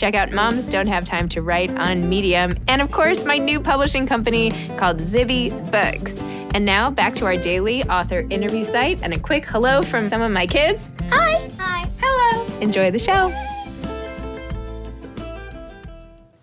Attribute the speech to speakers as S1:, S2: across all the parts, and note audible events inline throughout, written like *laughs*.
S1: Check out Moms Don't Have Time to Write on Medium. And of course, my new publishing company called Zibby Books. And now back to our daily author interview site and a quick hello from some of my kids. Hi. Hi. Hello. Enjoy the show.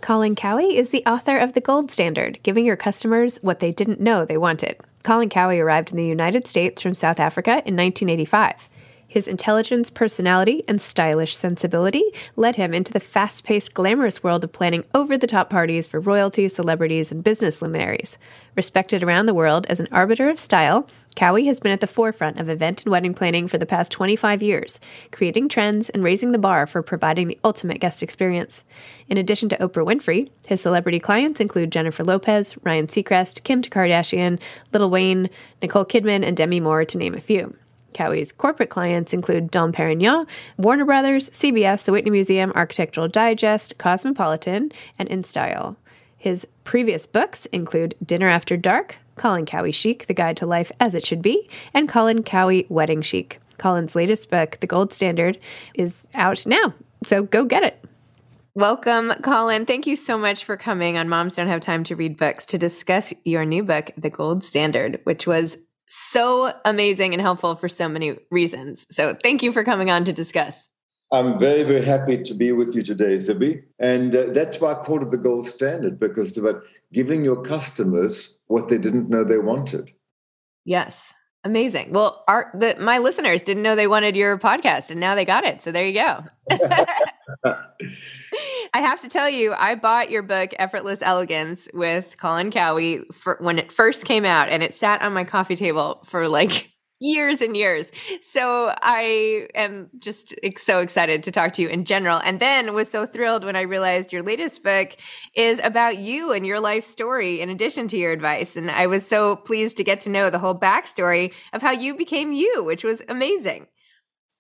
S1: Colin Cowie is the author of The Gold Standard, giving your customers what they didn't know they wanted. Colin Cowie arrived in the United States from South Africa in 1985. His intelligence, personality, and stylish sensibility led him into the fast paced, glamorous world of planning over the top parties for royalty, celebrities, and business luminaries. Respected around the world as an arbiter of style, Cowie has been at the forefront of event and wedding planning for the past 25 years, creating trends and raising the bar for providing the ultimate guest experience. In addition to Oprah Winfrey, his celebrity clients include Jennifer Lopez, Ryan Seacrest, Kim Kardashian, Lil Wayne, Nicole Kidman, and Demi Moore, to name a few. Cowie's corporate clients include Dom Perignon, Warner Brothers, CBS, the Whitney Museum, Architectural Digest, Cosmopolitan, and InStyle. His previous books include Dinner After Dark, Colin Cowie Chic, The Guide to Life as It Should Be, and Colin Cowie Wedding Chic. Colin's latest book, The Gold Standard, is out now, so go get it. Welcome, Colin. Thank you so much for coming on Moms Don't Have Time to Read Books to discuss your new book, The Gold Standard, which was so amazing and helpful for so many reasons. So thank you for coming on to discuss.
S2: I'm very, very happy to be with you today, Zibby. And uh, that's why I called it the gold standard, because it's about giving your customers what they didn't know they wanted.
S1: Yes. Amazing. Well, our the, my listeners didn't know they wanted your podcast and now they got it. So there you go. *laughs* I have to tell you, I bought your book Effortless Elegance with Colin Cowie for, when it first came out and it sat on my coffee table for like years and years. So I am just so excited to talk to you in general. And then was so thrilled when I realized your latest book is about you and your life story in addition to your advice. And I was so pleased to get to know the whole backstory of how you became you, which was amazing.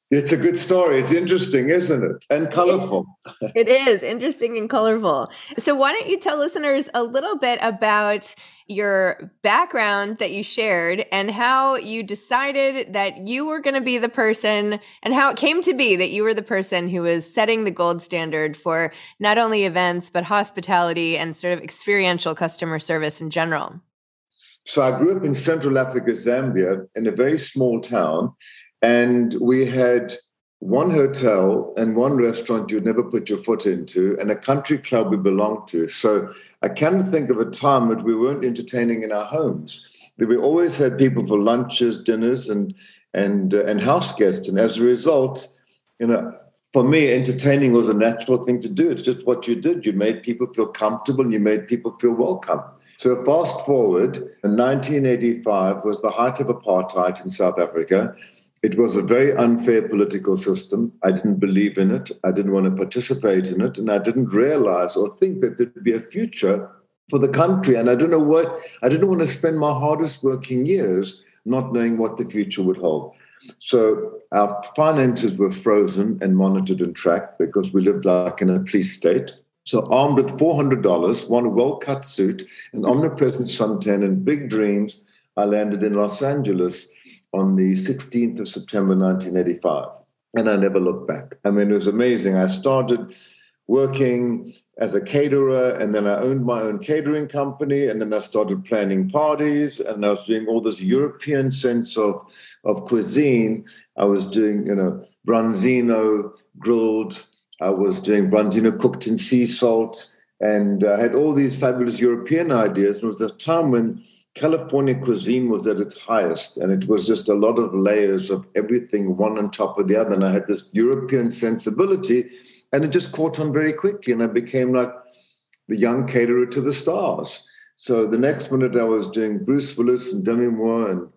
S2: It's a good story. It's interesting, isn't it? And colorful. *laughs*
S3: it is interesting and colorful. So, why don't you tell listeners a little bit about your background that you shared and how you decided that you were going to be the person and how it came to be that you were the person who was setting the gold standard for not only events, but hospitality and sort of experiential customer service in general?
S2: So, I grew up in Central Africa, Zambia, in a very small town. And we had one hotel and one restaurant you'd never put your foot into, and a country club we belonged to. So I can't think of a time that we weren't entertaining in our homes. We always had people for lunches, dinners, and and uh, and house guests. And as a result, you know, for me, entertaining was a natural thing to do. It's just what you did. You made people feel comfortable, and you made people feel welcome. So fast forward, in 1985 was the height of apartheid in South Africa. It was a very unfair political system. I didn't believe in it. I didn't want to participate in it. And I didn't realize or think that there'd be a future for the country. And I don't know what, I didn't want to spend my hardest working years not knowing what the future would hold. So our finances were frozen and monitored and tracked because we lived like in a police state. So armed with $400, one well-cut suit, an omnipresent suntan, and big dreams, I landed in Los Angeles on the 16th of September 1985. And I never looked back. I mean, it was amazing. I started working as a caterer, and then I owned my own catering company, and then I started planning parties, and I was doing all this European sense of, of cuisine. I was doing, you know, branzino grilled, I was doing branzino cooked in sea salt, and I had all these fabulous European ideas. And it was a time when California cuisine was at its highest, and it was just a lot of layers of everything, one on top of the other. And I had this European sensibility, and it just caught on very quickly. And I became like the young caterer to the stars. So the next minute, I was doing Bruce Willis and Demi Moore and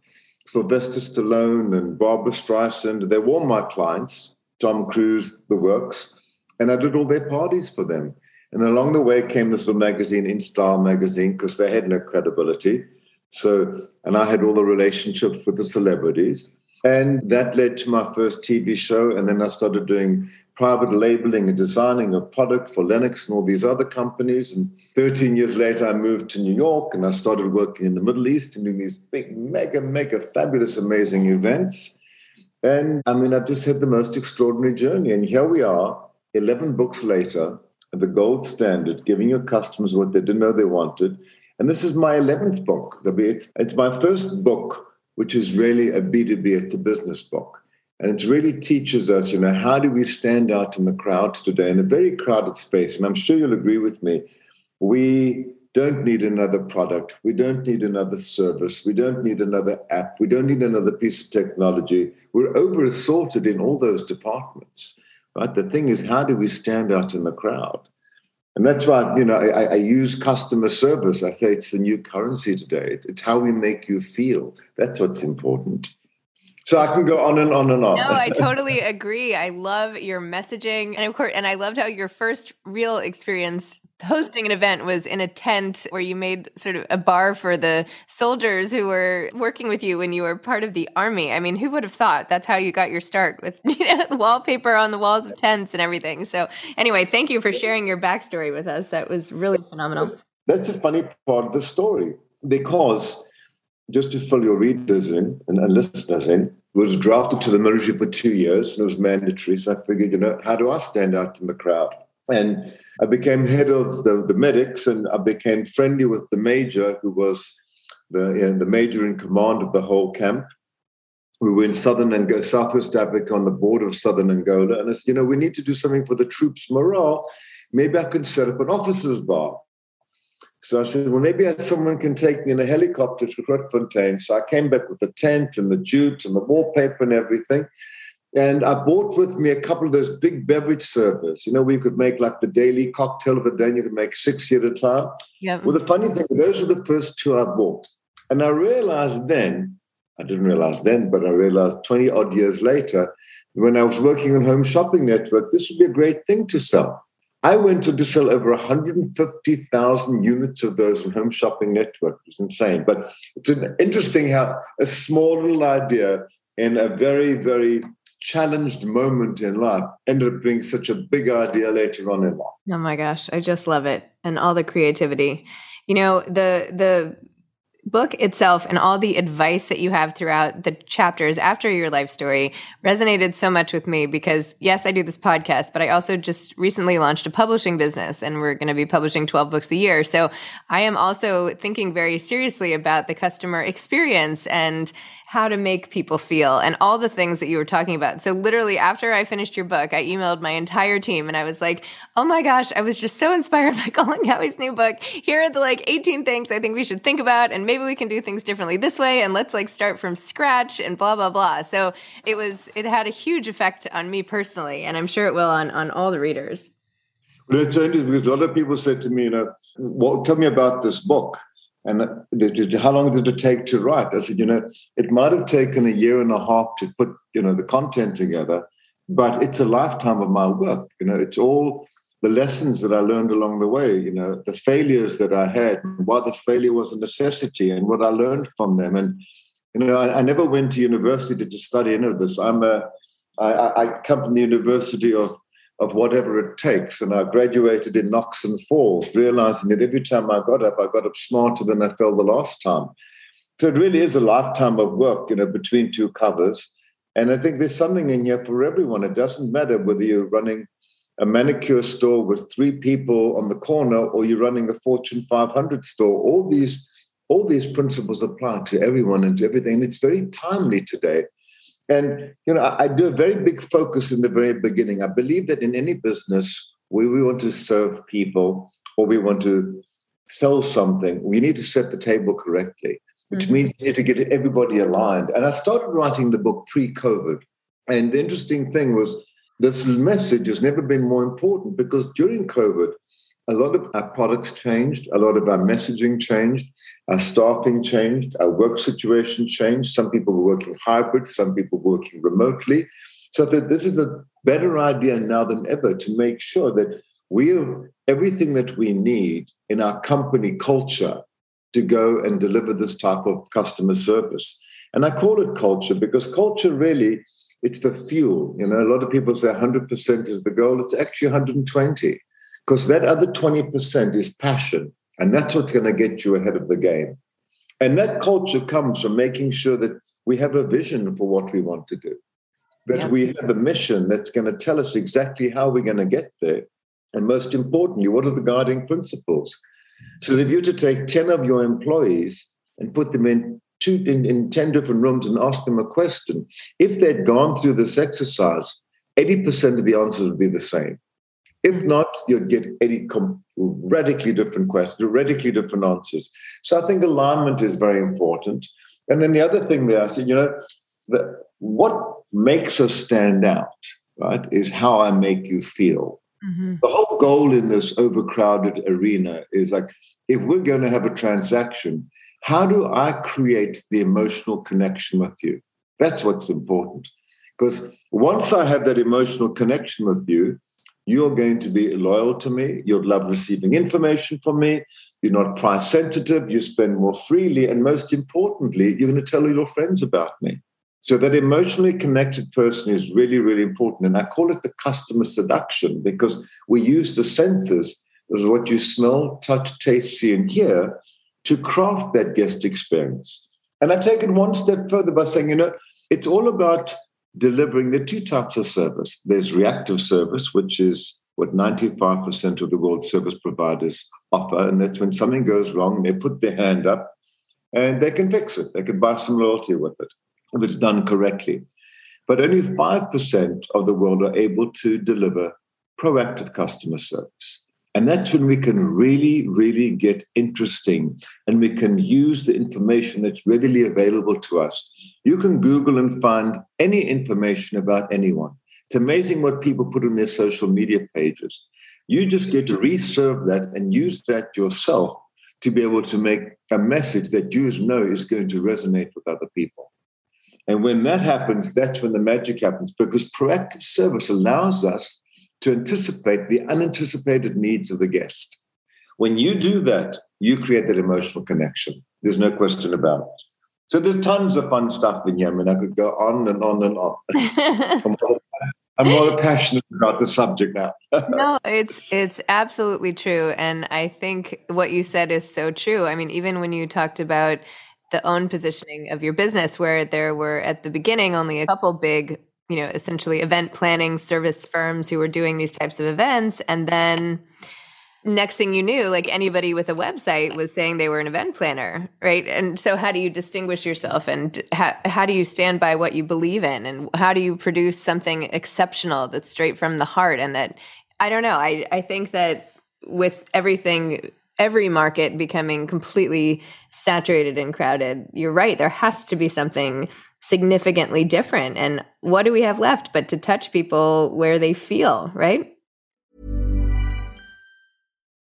S2: Sylvester Stallone and Barbra Streisand. They were all my clients, Tom Cruise, the works, and I did all their parties for them. And along the way came this little magazine, In Style magazine, because they had no credibility. So, and I had all the relationships with the celebrities. And that led to my first TV show. And then I started doing private labeling and designing a product for Lenox and all these other companies. And 13 years later, I moved to New York and I started working in the Middle East and doing these big, mega, mega, fabulous, amazing events. And I mean, I've just had the most extraordinary journey. And here we are, 11 books later, the gold standard, giving your customers what they didn't know they wanted and this is my 11th book. It's, it's my first book, which is really a B2B, it's a business book. And it really teaches us, you know, how do we stand out in the crowd today in a very crowded space? And I'm sure you'll agree with me. We don't need another product. We don't need another service. We don't need another app. We don't need another piece of technology. We're over assaulted in all those departments. Right? The thing is, how do we stand out in the crowd? And that's why, you know, I, I, use customer service. I say it's the new currency today. It's, it's, how we make you feel. That's what's important. So I can go on and on and on.
S3: No, I *laughs* totally agree. I love your messaging. And of course, and I loved how your first real experience hosting an event was in a tent where you made sort of a bar for the soldiers who were working with you when you were part of the army. I mean, who would have thought that's how you got your start with *laughs* you know, the wallpaper on the walls of tents and everything. So anyway, thank you for sharing your backstory with us. That was really phenomenal.
S2: That's a funny part of the story because just to fill your readers in and, and listeners in, was drafted to the military for two years and it was mandatory. So I figured, you know, how do I stand out in the crowd? And I became head of the, the medics and I became friendly with the major who was the, you know, the major in command of the whole camp. We were in southern Angola, Southwest Africa on the border of southern Angola. And I said, you know, we need to do something for the troops' morale. Maybe I can set up an officers' bar. So I said, well, maybe someone can take me in a helicopter to Grootfontein. So I came back with the tent and the jute and the wallpaper and everything. And I bought with me a couple of those big beverage servers. You know, we could make like the daily cocktail of the day, and you could make six at a time. Yeah. Well, the funny thing, those were the first two I bought. And I realized then, I didn't realize then, but I realized 20 odd years later, when I was working on Home Shopping Network, this would be a great thing to sell. I went on to sell over 150,000 units of those on Home Shopping Network. It was insane. But it's interesting how a small little idea in a very, very challenged moment in life ended up being such a big idea later on in life.
S3: Oh my gosh, I just love it and all the creativity. You know, the the book itself and all the advice that you have throughout the chapters after your life story resonated so much with me because yes, I do this podcast, but I also just recently launched a publishing business and we're going to be publishing 12 books a year. So I am also thinking very seriously about the customer experience and how to make people feel and all the things that you were talking about. So literally after I finished your book, I emailed my entire team and I was like, "Oh my gosh, I was just so inspired *laughs* by Colin Cowie's new book. Here are the like 18 things I think we should think about and maybe we can do things differently this way and let's like start from scratch and blah blah blah." So it was it had a huge effect on me personally and I'm sure it will on on all the readers.
S2: Well, it's interesting because a lot of people said to me, you know, well, tell me about this book. And how long did it take to write? I said, you know, it might have taken a year and a half to put, you know, the content together, but it's a lifetime of my work. You know, it's all the lessons that I learned along the way, you know, the failures that I had, why the failure was a necessity and what I learned from them. And, you know, I, I never went to university to study any of this. I'm a, I, I come from the University of of whatever it takes. And I graduated in knocks and falls, realizing that every time I got up, I got up smarter than I fell the last time. So it really is a lifetime of work, you know, between two covers. And I think there's something in here for everyone. It doesn't matter whether you're running a manicure store with three people on the corner or you're running a Fortune 500 store. All these all these principles apply to everyone and to everything. And it's very timely today and you know, I, I do a very big focus in the very beginning. I believe that in any business where we want to serve people or we want to sell something, we need to set the table correctly, which mm-hmm. means you need to get everybody aligned. And I started writing the book pre-COVID. And the interesting thing was this message has never been more important because during COVID, a lot of our products changed, a lot of our messaging changed, our staffing changed, our work situation changed. Some people were working hybrid, some people were working remotely. So that this is a better idea now than ever to make sure that we have everything that we need in our company culture to go and deliver this type of customer service. And I call it culture because culture really it's the fuel. You know, a lot of people say 100% is the goal. It's actually 120 because that other 20% is passion. And that's what's going to get you ahead of the game. And that culture comes from making sure that we have a vision for what we want to do, that yeah. we have a mission that's going to tell us exactly how we're going to get there. And most importantly, what are the guiding principles? So that if you to take 10 of your employees and put them in two in, in 10 different rooms and ask them a question, if they'd gone through this exercise, 80% of the answers would be the same. If not, you'd get 80 radically different questions, radically different answers. So I think alignment is very important. And then the other thing there, I said, you know, that what makes us stand out, right, is how I make you feel. Mm-hmm. The whole goal in this overcrowded arena is like, if we're going to have a transaction, how do I create the emotional connection with you? That's what's important. Because once I have that emotional connection with you, you're going to be loyal to me. You'll love receiving information from me. You're not price sensitive. You spend more freely. And most importantly, you're going to tell all your friends about me. So that emotionally connected person is really, really important. And I call it the customer seduction because we use the senses as what you smell, touch, taste, see, and hear to craft that guest experience. And I take it one step further by saying, you know, it's all about delivering the two types of service. There's reactive service, which is what 95% of the world's service providers offer. And that's when something goes wrong, they put their hand up and they can fix it. They can buy some loyalty with it if it's done correctly. But only 5% of the world are able to deliver proactive customer service. And that's when we can really, really get interesting and we can use the information that's readily available to us. You can Google and find any information about anyone. It's amazing what people put on their social media pages. You just get to reserve that and use that yourself to be able to make a message that you know is going to resonate with other people. And when that happens, that's when the magic happens because proactive service allows us to anticipate the unanticipated needs of the guest. When you do that, you create that emotional connection. There's no question about it. So there's tons of fun stuff in here. I mean, I could go on and on and on. *laughs* I'm, more, I'm more passionate about the subject now. *laughs*
S3: no, it's it's absolutely true, and I think what you said is so true. I mean, even when you talked about the own positioning of your business, where there were at the beginning only a couple big, you know, essentially event planning service firms who were doing these types of events, and then next thing you knew, like anybody with a website was saying they were an event planner, right? And so, how do you distinguish yourself, and how, how do you stand by what you believe in, and how do you produce something exceptional that's straight from the heart? And that I don't know. I I think that with everything, every market becoming completely saturated and crowded, you're right. There has to be something significantly different. And what do we have left but to touch people where they feel, right?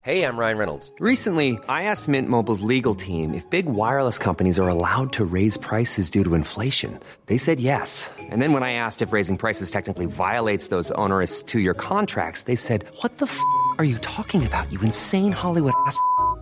S4: Hey, I'm Ryan Reynolds. Recently, I asked Mint Mobile's legal team if big wireless companies are allowed to raise prices due to inflation. They said yes. And then when I asked if raising prices technically violates those onerous two year contracts, they said, What the f are you talking about, you insane Hollywood ass?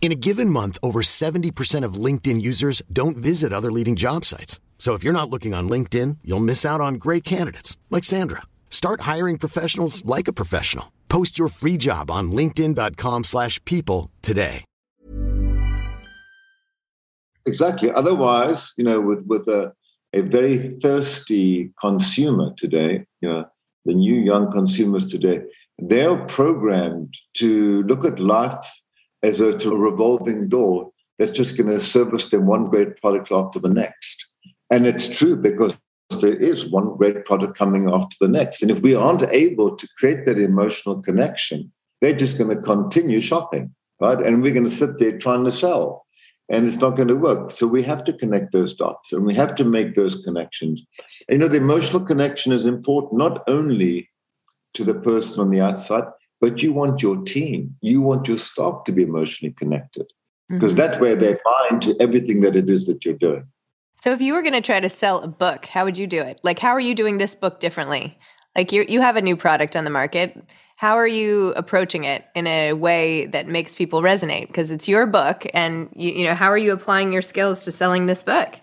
S5: In a given month, over 70% of LinkedIn users don't visit other leading job sites. So if you're not looking on LinkedIn, you'll miss out on great candidates like Sandra. Start hiring professionals like a professional. Post your free job on linkedin.com/people today.
S2: Exactly. Otherwise, you know, with with a a very thirsty consumer today, you know, the new young consumers today, they're programmed to look at life as a, a revolving door that's just going to service them one great product after the next. And it's true because there is one great product coming after the next. And if we aren't able to create that emotional connection, they're just going to continue shopping, right? And we're going to sit there trying to sell. And it's not going to work. So we have to connect those dots and we have to make those connections. And, you know, the emotional connection is important not only to the person on the outside, but you want your team, you want your staff to be emotionally connected because
S3: Mm-hmm.
S2: that way they're buy into everything that it is that you're doing.
S3: So if you were going to try to sell a book, how would you do it? Like, how are you doing this book differently? Like, you you have a new product on the market. How are you approaching it in a way that makes people resonate? Because it's your book, and you, you know, how are you applying your skills to selling this book?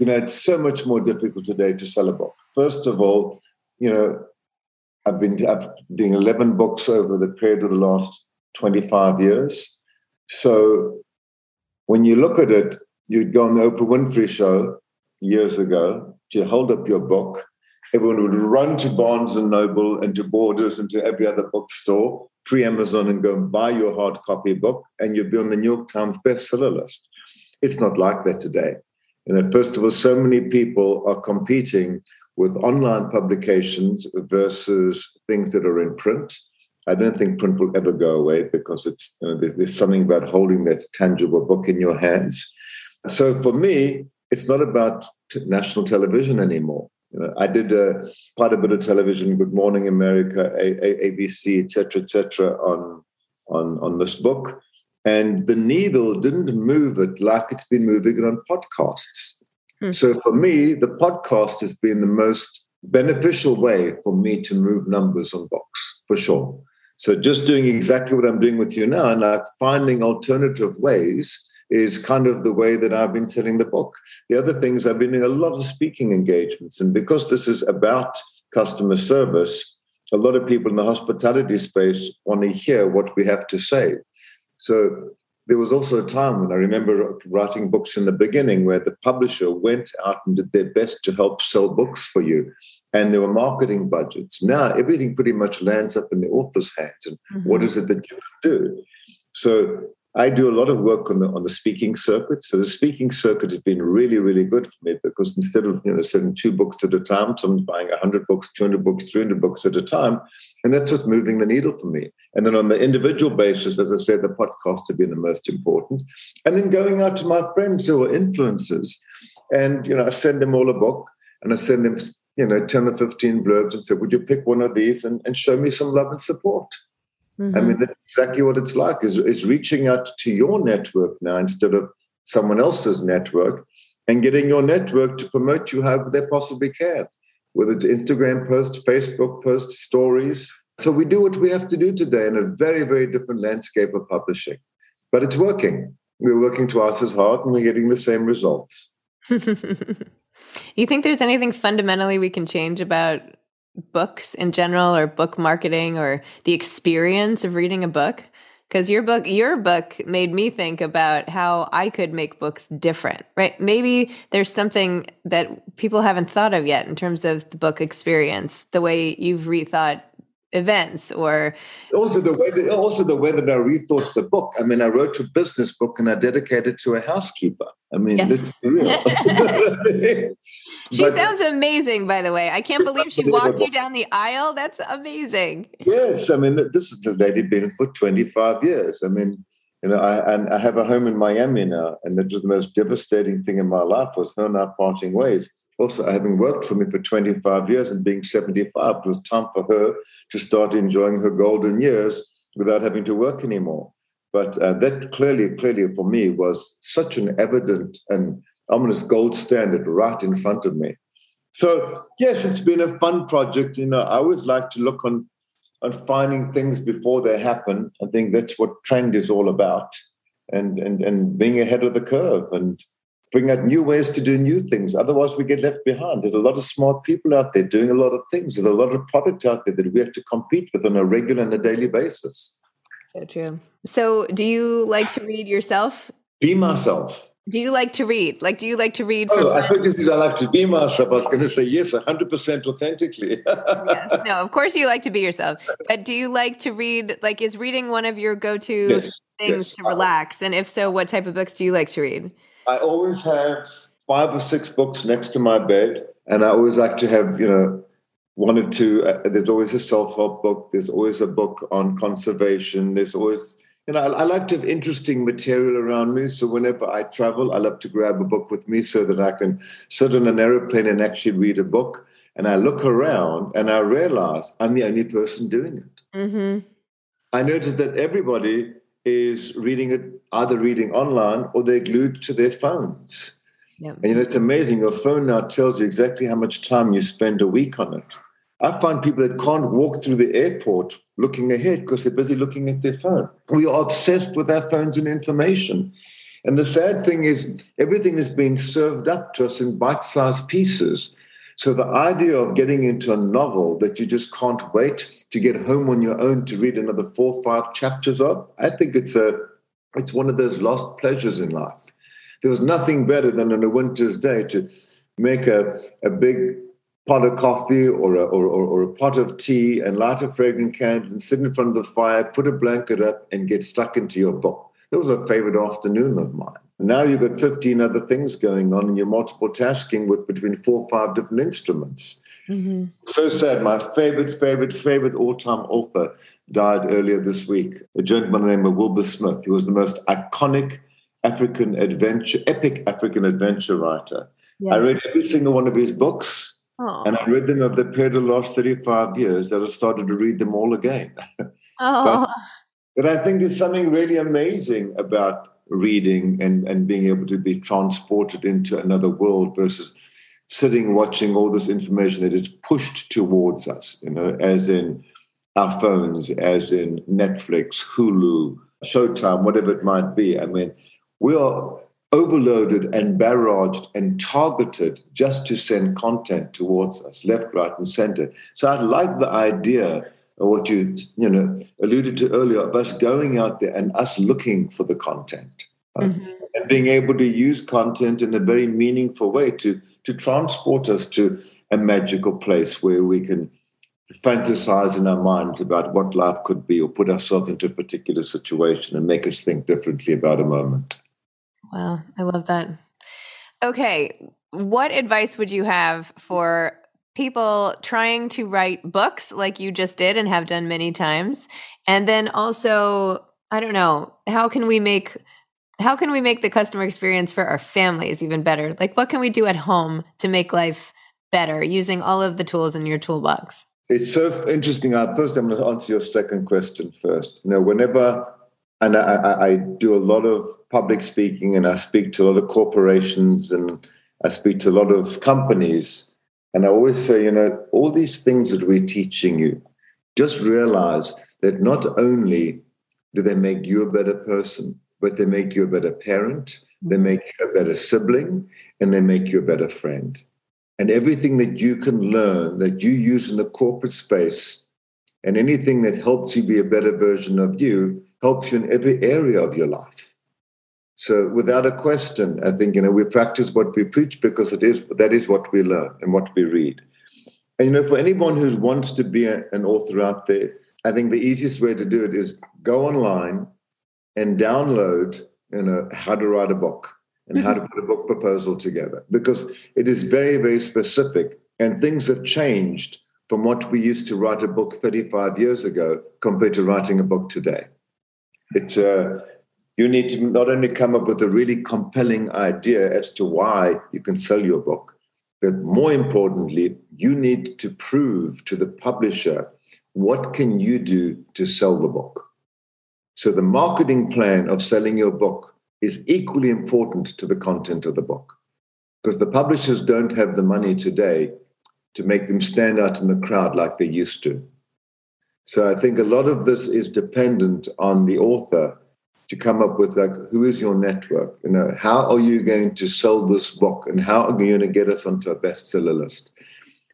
S2: You know, it's so much more difficult today to sell a book. First of all, you know, I've been I've doing 11 books over the period of the last 25 years. So when you look at it, you'd go on the Oprah Winfrey show years ago, you'd hold up your book, everyone would run to Barnes and Noble and to Borders and to every other bookstore, pre-Amazon, and go and buy your hard copy book, and you'd be on the New York Times bestseller list. It's not like that today. You know, first of all, so many people are competing with online publications versus things that are in print. I don't think print will ever go away because it's you know, there's, there's something about holding that tangible book in your hands. So for me, it's not about t- national television anymore. You know, I did uh, quite a bit of television, Good Morning America, a- a- ABC, etc., cetera, et cetera, on, on, on this book. And the needle didn't move it like it's been moving it on podcasts. Hmm. So for me, the podcast has been the most beneficial way for me to move numbers on Box for sure. So just doing exactly what I'm doing with you now and like finding alternative ways is kind of the way that I've been selling the book. The other things I've been doing a lot of speaking engagements. And because this is about customer service, a lot of people in the hospitality space want to hear what we have to say. So there was also a time when I remember writing books in the beginning where the publisher went out and did their best to help sell books for you. And there were marketing budgets. Now everything pretty much lands up in the author's hands. And mm-hmm. what is it that you can do? So I do a lot of work on the on the speaking circuit. So the speaking circuit has been really, really good for me because instead of you know selling two books at a time, someone's buying hundred books, two hundred books, three hundred books at a time, and that's what's moving the needle for me. And then on the individual basis, as I said, the podcast have been the most important. And then going out to my friends who are influencers, and you know, I send them all a book, and I send them you know ten or fifteen blurbs, and say, "Would you pick one of these and, and show me some love and support?" Mm-hmm. I mean, that's exactly what it's like is, is reaching out to your network now instead of someone else's network and getting your network to promote you however they possibly can, whether it's Instagram posts, Facebook posts, stories. So we do what we have to do today in a very, very different landscape of publishing. But it's working. We're working twice as hard and we're getting the same results. *laughs*
S3: you think there's anything fundamentally we can change about books in general or book marketing or the experience of reading a book because your book your book made me think about how i could make books different right maybe there's something that people haven't thought of yet in terms of the book experience the way you've rethought events or
S2: also the way that, also the way that I rethought the book. I mean, I wrote a business book and I dedicated it to a housekeeper. I mean, yes. this is real. *laughs* *laughs*
S3: she but, sounds amazing, by the way. I can't believe she *laughs* walked you down the aisle. That's amazing.
S2: Yes, I mean, this is the lady been for 25 years. I mean, you know, I, and I have a home in Miami now, and that was the most devastating thing in my life was her not parting ways also having worked for me for 25 years and being 75, it was time for her to start enjoying her golden years without having to work anymore. But uh, that clearly, clearly for me was such an evident and ominous gold standard right in front of me. So yes, it's been a fun project. You know, I always like to look on on finding things before they happen. I think that's what trend is all about, and and and being ahead of the curve and bring out new ways to do new things. Otherwise, we get left behind. There's a lot of smart people out there doing a lot of things. There's a lot of product out there that we have to compete with on a regular and a daily basis.
S3: So true. So, do you like to read yourself?
S2: Be myself.
S3: Do you like to read? Like, do you like to read?
S2: For oh, I thought this is I like to be myself. I was going to say yes, hundred percent authentically. *laughs*
S3: yes, no, of course you like to be yourself. But do you like to read? Like, is reading one of your go-to yes, things yes. to relax? And if so, what type of books do you like to read?
S2: I always have five or six books next to my bed, and I always like to have, you know, one to. Uh, there's always a self help book. There's always a book on conservation. There's always, you know, I, I, like to have interesting material around me. So whenever I travel, I love to grab a book with me so that I can sit on an aeroplane and actually read a book. And I look around and I realize I'm the only person doing it. Mm-hmm. I notice that everybody is reading it either reading online or they're glued to their phones. Yep. And you know, it's amazing. Your phone now tells you exactly how much time you spend a week on it. I find people that can't walk through the airport looking ahead because they're busy looking at their phone. We are obsessed with our phones and information. And the sad thing is, everything is being served up to us in bite sized pieces. So the idea of getting into a novel that you just can't wait to get home on your own to read another four or five chapters of, I think it's a it's one of those lost pleasures in life. There was nothing better than on a winter's day to make a, a big pot of coffee or a, or, or, or a pot of tea and light a fragrant candle and sit in front of the fire, put a blanket up, and get stuck into your book. That was a favorite afternoon of mine. Now you've got 15 other things going on and you're multiple tasking with between four or five different instruments. Mm-hmm. So sad. My favorite, favorite, favorite all time author died earlier this week. A gentleman named Wilbur Smith. He was the most iconic African adventure, epic African adventure writer. Yes. I read every single one of his books. And I read them over the period of the last 35 years that I started to read them all again. *laughs* Oh. but, but I think there's something really amazing about reading and, and being able to be transported into another world versus sitting watching all this information that is pushed towards us, you know, as in our phones, as in Netflix, Hulu, Showtime, whatever it might be. I mean, we are overloaded and barraged and targeted just to send content towards us, left, right, and center. So I like the idea of what you you know alluded to earlier of us going out there and us looking for the content mm-hmm. and being able to use content in a very meaningful way to to transport us to a magical place where we can fantasize in our minds about what life could be or put ourselves into a particular situation and make us think differently about a moment.
S3: Wow, I love that. Okay, what advice would you have for people trying to write books like you just did and have done many times? And then also, I don't know, how can we make how can we make the customer experience for our families even better? Like what can we do at home to make life better using all of the tools in your toolbox?
S2: It's so interesting. Uh, first, I'm going to answer your second question first. You know, whenever, and I, I do a lot of public speaking and I speak to a lot of corporations and I speak to a lot of companies. And I always say, you know, all these things that we're teaching you, just realize that not only do they make you a better person, but they make you a better parent, they make you a better sibling, and they make you a better friend. And everything that you can learn that you use in the corporate space and anything that helps you be a better version of you helps you in every area of your life. So without a question, I think you know we practice what we preach because it is that is what we learn and what we read. And you know, for anyone who wants to be a, an author out there, I think the easiest way to do it is go online and download you know how to write a book and how to mm-hmm. put a book proposal together because it is very, very specific. And things have changed from what we used to write a book 35 years ago compared to writing a book today. It's, uh, you need to not only come up with a really compelling idea as to why you can sell your book, but more importantly, you need to prove to the publisher what can you do to sell the book. So the marketing plan of selling your book is equally important to the content of the book because the publishers don't have the money today to make them stand out in the crowd like they used to. So I think a lot of this is dependent on the author to come up with like who is your network? You know how are you going to sell this book and how are you going to get us onto a bestseller list?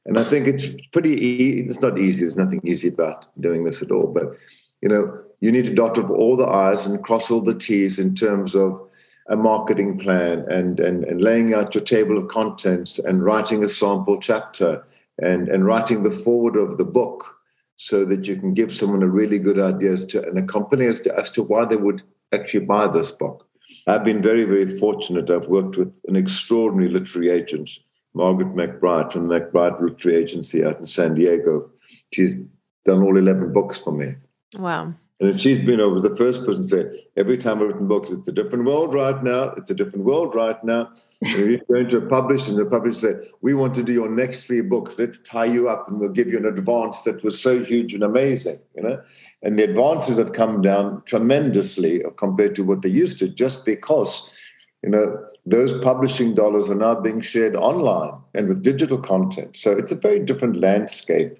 S2: And i think it's pretty easy it's not easy there's nothing easy about doing this at all but you know you need to dot off all the I's and cross all the T's in terms of a marketing plan and, and, and laying out your table of contents and writing a sample chapter and, and writing the forward of the book so that you can give someone a really good idea as to and a company as to, as to why they would actually buy this book. I've been very, very fortunate. I've worked with an extraordinary literary agent, Margaret McBride from the McBride Literary Agency out in San Diego. She's done all 11 books for me.
S3: Wow.
S2: And she's been over the first person to say, every time I've written books, it's a different world right now. It's a different world right now. And you're going to publish and the publisher say, We want to do your next three books. Let's tie you up and we'll give you an advance that was so huge and amazing, you know? And the advances have come down tremendously compared to what they used to, just because, you know, those publishing dollars are now being shared online and with digital content. So it's a very different landscape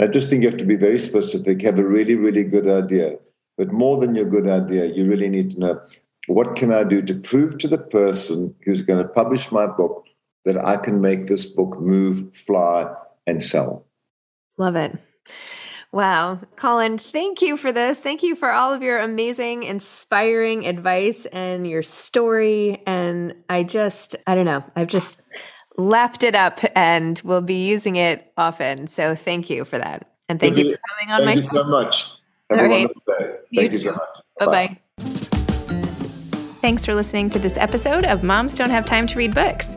S2: I just think you have to be very specific, have a really, really good idea. But more than your good idea, you really need to know what can I do to prove to the person who's going to publish my book that I can make this book move, fly, and sell.
S3: Love it. Wow. Colin, thank you for this. Thank you for all of your amazing, inspiring advice and your story. And I just, I don't know, I've just lapped it up and will be using it often. So thank you for that. And thank, thank you, for coming on my
S2: show. Thank you so much. Have
S3: All right.
S2: Thank
S3: you,
S2: you so much.
S3: Bye bye. Thanks for listening to this episode of Moms Don't Have Time to Read Books.